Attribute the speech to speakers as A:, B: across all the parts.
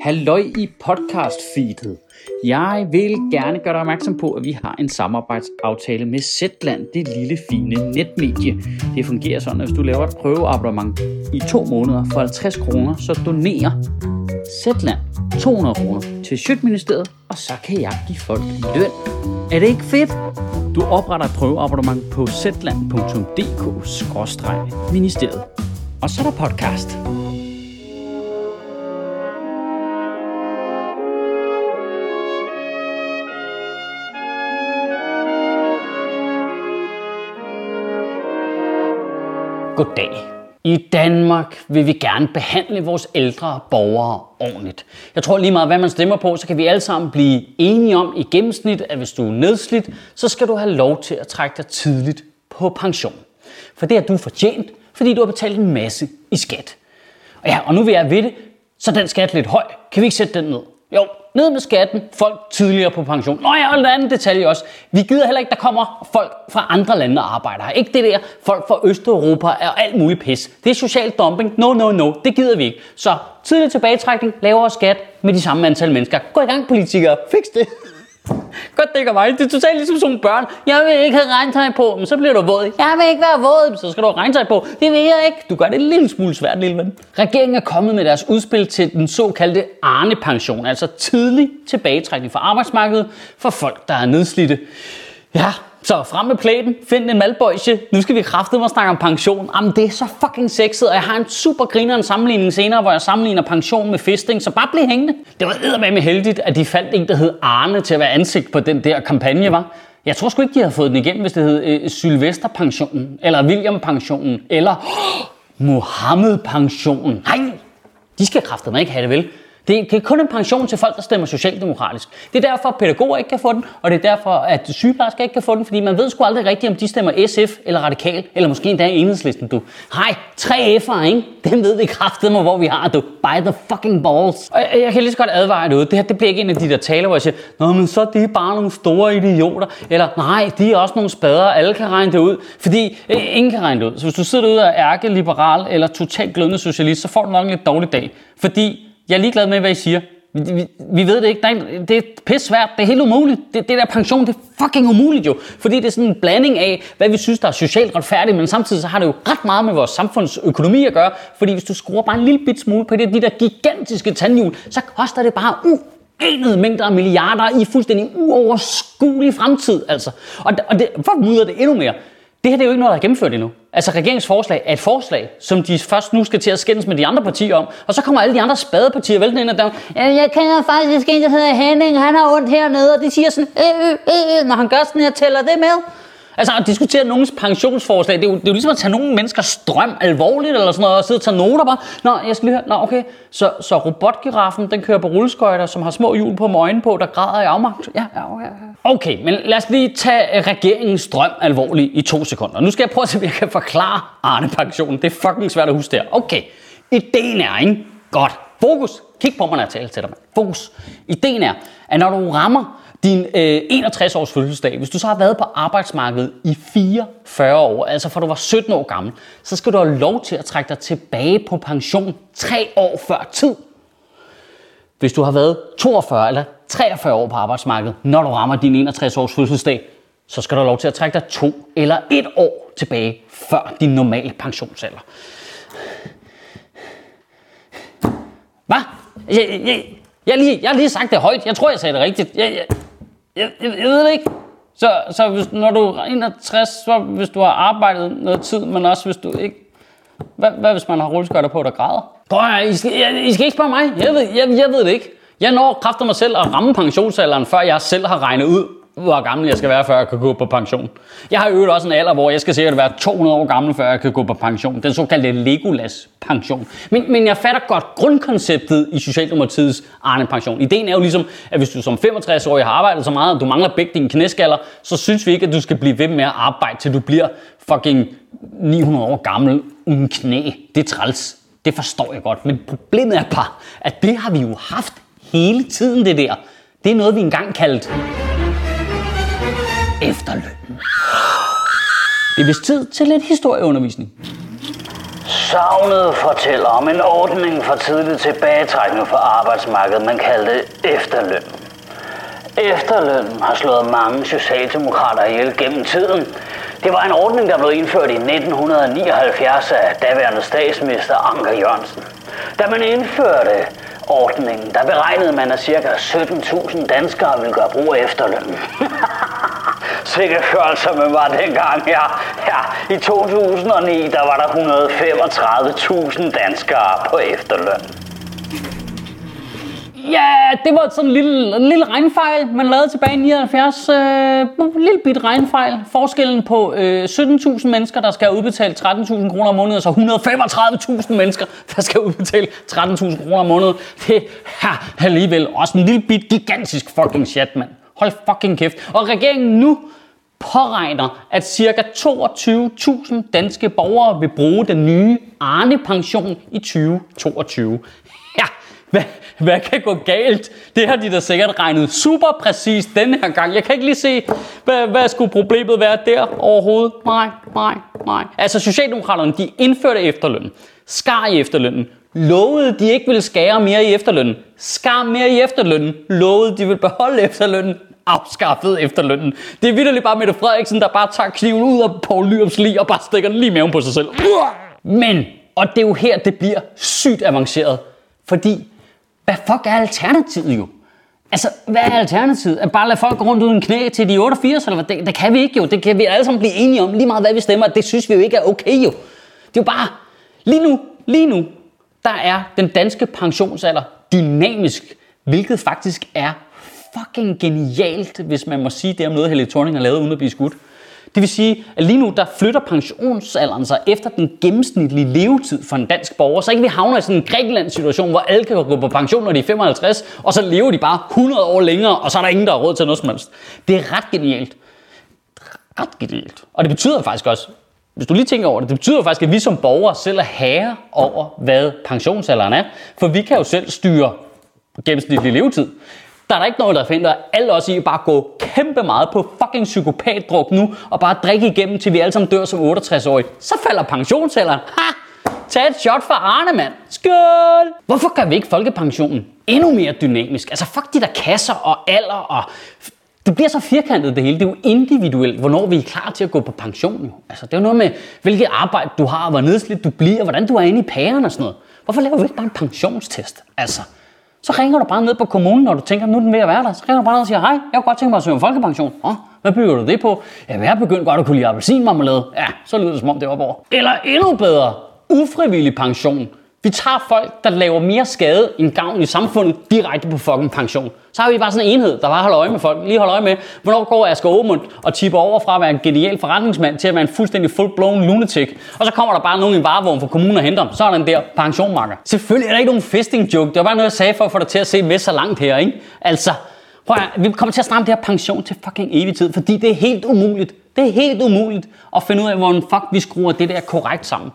A: Halløj i podcast-feedet. Jeg vil gerne gøre dig opmærksom på, at vi har en samarbejdsaftale med Zetland, det lille fine netmedie. Det fungerer sådan, at hvis du laver et prøveabonnement i to måneder for 50 kroner, så donerer Zetland 200 kroner til Sjøtministeriet, og så kan jeg give folk løn. Er det ikke fedt? Du opretter et prøveabonnement på zetland.dk-ministeriet. Og så er der podcast. Goddag. I Danmark vil vi gerne behandle vores ældre borgere ordentligt. Jeg tror lige meget, hvad man stemmer på, så kan vi alle sammen blive enige om i gennemsnit, at hvis du er nedslidt, så skal du have lov til at trække dig tidligt på pension. For det har du fortjent, fordi du har betalt en masse i skat. Og ja, og nu vil jeg ved det, så den skat lidt høj. Kan vi ikke sætte den ned? Jo, ned med skatten, folk tidligere på pension. Nå ja, og en anden detalje også. Vi gider heller ikke, der kommer folk fra andre lande og arbejder her. Ikke det der folk fra Østeuropa og alt muligt pis. Det er social dumping. No, no, no. Det gider vi ikke. Så tidlig tilbagetrækning, lavere skat med de samme antal mennesker. Gå i gang, politikere. Fix det. Godt dækker mig. Det er totalt ligesom sådan børn. Jeg vil ikke have regntøj på, men så bliver du våd. Jeg vil ikke være våd, så skal du have regntøj på. Det vil jeg ikke. Du gør det en lille smule svært, lille ven. Regeringen er kommet med deres udspil til den såkaldte Arne-pension, altså tidlig tilbagetrækning fra arbejdsmarkedet for folk, der er nedslidte. Ja, så frem med pladen, find en malbøjse. Nu skal vi kraftedeme snakke om pension. Jamen, det er så fucking sexet, og jeg har en super grineren sammenligning senere, hvor jeg sammenligner pension med fisting, så bare bliv hængende. Det var med heldigt, at de fandt en, der hed Arne til at være ansigt på den der kampagne, var. Jeg tror sgu ikke, de havde fået den igennem, hvis det hed øh, Sylvesterpensionen, eller William-pensionen, eller oh, Mohammed-pensionen. Nej, de skal kraftedeme ikke have det vel. Det er kun en pension til folk, der stemmer socialdemokratisk. Det er derfor, at pædagoger ikke kan få den, og det er derfor, at sygeplejersker ikke kan få den, fordi man ved sgu aldrig rigtigt, om de stemmer SF eller radikal, eller måske endda enhedslisten, du. Hej, tre F'er, ikke? Den ved vi kraftedeme, mig, hvor vi har, du. By the fucking balls. Og jeg, jeg kan lige så godt advare dig ud. Det her det bliver ikke en af de der taler, hvor jeg siger, Nå, men så er de bare nogle store idioter. Eller nej, de er også nogle spader, alle kan regne det ud. Fordi øh, ingen kan regne det ud. Så hvis du sidder derude og er ærke-liberal eller totalt glødende socialist, så får du nok en lidt dårlig dag. Fordi jeg er ligeglad med, hvad I siger. Vi, vi, vi ved det ikke. Nej, er, det er pisse svært. Det er helt umuligt. Det, det der pension, det er fucking umuligt jo. Fordi det er sådan en blanding af, hvad vi synes, der er socialt retfærdigt, men samtidig så har det jo ret meget med vores samfundsøkonomi at gøre. Fordi hvis du skruer bare en lille bit smule på det, de der gigantiske tandhjul, så koster det bare uanede mængder af milliarder i fuldstændig uoverskuelig fremtid. Altså. Og, og det, for mudder det endnu mere. Det her det er jo ikke noget, der er gennemført endnu. Altså regeringsforslag er et forslag, som de først nu skal til at skændes med de andre partier om. Og så kommer alle de andre spadepartier væltende ind og der, jeg kender faktisk en, der hedder Henning, han har ondt hernede, og de siger sådan, øh, øh, øh, øh. når han gør sådan her, tæller det med. Altså at diskutere nogens pensionsforslag, det er, jo, det er jo ligesom at tage nogle menneskers strøm alvorligt, eller sådan noget, og sidde og tage noter bare. Nå, jeg skal lige høre, nå okay, så, så robotgiraffen, den kører på rulleskøjter, som har små hjul på øjne på, der græder i afmagt. Ja, ja, okay. Okay, men lad os lige tage regeringens strøm alvorligt i to sekunder. Nu skal jeg prøve at se, om jeg kan forklare Arne-pensionen. Det er fucking svært at huske der. Okay, ideen er, ikke? Godt. Fokus. Kig på mig, når jeg taler til dig. Fokus. Ideen er, at når du rammer din øh, 61-års fødselsdag, hvis du så har været på arbejdsmarkedet i 44 år, altså fra du var 17 år gammel, så skal du have lov til at trække dig tilbage på pension 3 år før tid. Hvis du har været 42 eller 43 år på arbejdsmarkedet, når du rammer din 61-års fødselsdag, så skal du have lov til at trække dig to eller et år tilbage før din normale pensionsalder. Hvad? Jeg, jeg, jeg, lige, jeg har lige sagt det højt. Jeg tror, jeg sagde det rigtigt. Jeg, jeg, jeg, jeg, jeg ved det ikke. Så, så hvis, når du er 61, så hvis du har arbejdet noget tid, men også hvis du ikke... Hvad, hvad hvis man har rulleskøjter på, der græder? Prøv I skal, jeg, I skal ikke spørge mig. Jeg ved, jeg, jeg ved det ikke. Jeg når kræfter mig selv at ramme pensionsalderen, før jeg selv har regnet ud, hvor gammel jeg skal være, før jeg kan gå på pension. Jeg har øvet også en alder, hvor jeg skal sikkert være 200 år gammel, før jeg kan gå på pension. Den såkaldte Legolas-pension. Men, men jeg fatter godt grundkonceptet i Socialdemokratiets Arne-pension. Ideen er jo ligesom, at hvis du som 65-årig har arbejdet så meget, at du mangler begge dine knæskaller, så synes vi ikke, at du skal blive ved med at arbejde, til du bliver fucking 900 år gammel uden knæ. Det er træls. Det forstår jeg godt. Men problemet er bare, at det har vi jo haft hele tiden, det der. Det er noget, vi engang kaldte efterlønnen. Det er vist tid til lidt historieundervisning. savnet fortæller om en ordning for tidlig tilbagetrækning fra arbejdsmarkedet, man kaldte efterløn. Efterløn har slået mange socialdemokrater ihjel gennem tiden. Det var en ordning, der blev indført i 1979 af daværende statsminister Anker Jørgensen. Da man indførte ordningen, der beregnede man, at ca. 17.000 danskere ville gøre brug af efterlønnen. Sikke følelser man var dengang, ja. ja. I 2009, der var der 135.000 danskere på efterløn.
B: Ja, det var sådan en lille, en lille regnfejl, man lavede tilbage i 79. Øh, en lille bit regnfejl. Forskellen på øh, 17.000 mennesker, der skal udbetale 13.000 kroner om måneden, og så 135.000 mennesker, der skal udbetale 13.000 kroner om måneden. Det er alligevel også en lille bit gigantisk fucking chat, mand. Hold fucking kæft. Og regeringen nu påregner, at ca. 22.000 danske borgere vil bruge den nye Arne-pension i 2022. Ja, hvad, hvad kan gå galt? Det har de da sikkert regnet super præcis denne her gang. Jeg kan ikke lige se, hvad, hvad skulle problemet være der overhovedet. Nej, nej, nej. Altså Socialdemokraterne, de indførte efterlønnen, skar i efterlønnen, lovede de ikke ville skære mere i efterlønnen, skar mere i efterlønnen, lovede de ville beholde efterlønnen, afskaffet efterlønnen. Det er vidderligt bare Mette Frederiksen, der bare tager kniven ud af Poul Lyrups lige og bare stikker den lige i maven på sig selv. Men, og det er jo her, det bliver sygt avanceret. Fordi, hvad fuck er alternativet jo? Altså, hvad er alternativet? At bare lade folk gå rundt uden knæ til de 88, eller hvad? Det, det kan vi ikke jo. Det kan vi alle sammen blive enige om. Lige meget hvad vi stemmer, det synes vi jo ikke er okay jo. Det er jo bare, lige nu, lige nu, der er den danske pensionsalder dynamisk, hvilket faktisk er fucking genialt, hvis man må sige det om noget, Helle Thorning har lavet uden at blive skudt. Det vil sige, at lige nu der flytter pensionsalderen sig efter den gennemsnitlige levetid for en dansk borger, så ikke vi havner i sådan en Grækenland-situation, hvor alle kan gå på pension, når de er 55, og så lever de bare 100 år længere, og så er der ingen, der har råd til noget som helst. Det er ret genialt. Ret genialt. Og det betyder faktisk også, hvis du lige tænker over det, det betyder faktisk, at vi som borgere selv er herre over, hvad pensionsalderen er. For vi kan jo selv styre gennemsnitlig levetid. Der er der ikke noget, der finder alle os i at bare gå kæmpe meget på fucking psykopatdruk nu, og bare drikke igennem, til vi alle sammen dør som 68-årige. Så falder pensionsalderen. Ha! Tag et shot for Arne, mand. Skål! Hvorfor gør vi ikke folkepensionen endnu mere dynamisk? Altså fuck de der kasser og alder og... Det bliver så firkantet det hele. Det er jo individuelt, hvornår vi er klar til at gå på pension. Jo. Altså, det er jo noget med, hvilket arbejde du har, hvor nedslidt du bliver, hvordan du er inde i pæren og sådan noget. Hvorfor laver vi ikke bare en pensionstest? Altså, så ringer du bare ned på kommunen, når du tænker, nu er den ved at være der. Så ringer du bare ned og siger, hej, jeg kunne godt tænke mig at søge om folkepension. Åh, hvad bygger du det på? Ja, jeg er begyndt godt at kunne lide appelsinmarmelade. Ja, så lyder det som om det er over. Eller endnu bedre, ufrivillig pension. Vi tager folk, der laver mere skade end gavn i samfundet, direkte på fucking pension. Så har vi bare sådan en enhed, der bare holder øje med folk. Lige holder øje med, hvornår går Asger Aumund og tipper over fra at være en genial forretningsmand til at være en fuldstændig full-blown lunatic. Og så kommer der bare nogen i en varevogn fra kommunen og henter dem. Så er den der pensionmarker. Selvfølgelig er der ikke nogen festing joke. Det var bare noget, jeg sagde for at få dig til at se med så langt her, ikke? Altså, prøv at, vi kommer til at snakke om det her pension til fucking evig tid, fordi det er helt umuligt. Det er helt umuligt at finde ud af, hvordan fuck vi skruer det der korrekt sammen.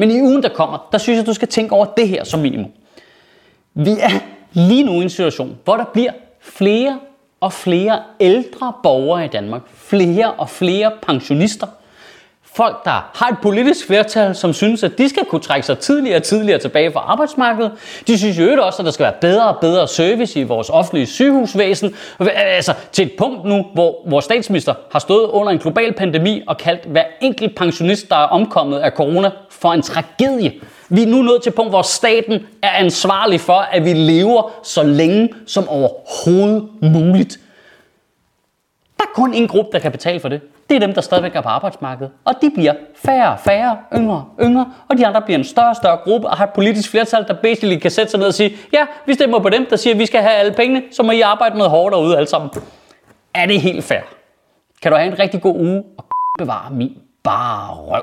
B: Men i ugen, der kommer, der synes jeg, du skal tænke over det her som minimum. Vi er lige nu i en situation, hvor der bliver flere og flere ældre borgere i Danmark. Flere og flere pensionister. Folk, der har et politisk flertal, som synes, at de skal kunne trække sig tidligere og tidligere tilbage fra arbejdsmarkedet. De synes jo også, at der skal være bedre og bedre service i vores offentlige sygehusvæsen. Altså til et punkt nu, hvor vores statsminister har stået under en global pandemi og kaldt hver enkelt pensionist, der er omkommet af corona, for en tragedie. Vi er nu nået til et punkt, hvor staten er ansvarlig for, at vi lever så længe som overhovedet muligt. Kun en gruppe, der kan betale for det. Det er dem, der stadigvæk er på arbejdsmarkedet. Og de bliver færre og færre, yngre yngre, og de andre bliver en større og større gruppe og har et politisk flertal, der basically kan sætte sig ned og sige, ja, vi stemmer på dem, der siger, at vi skal have alle pengene, så må I arbejde noget hårdt derude alle sammen. Er det helt fair? Kan du have en rigtig god uge og bevare min bare røv?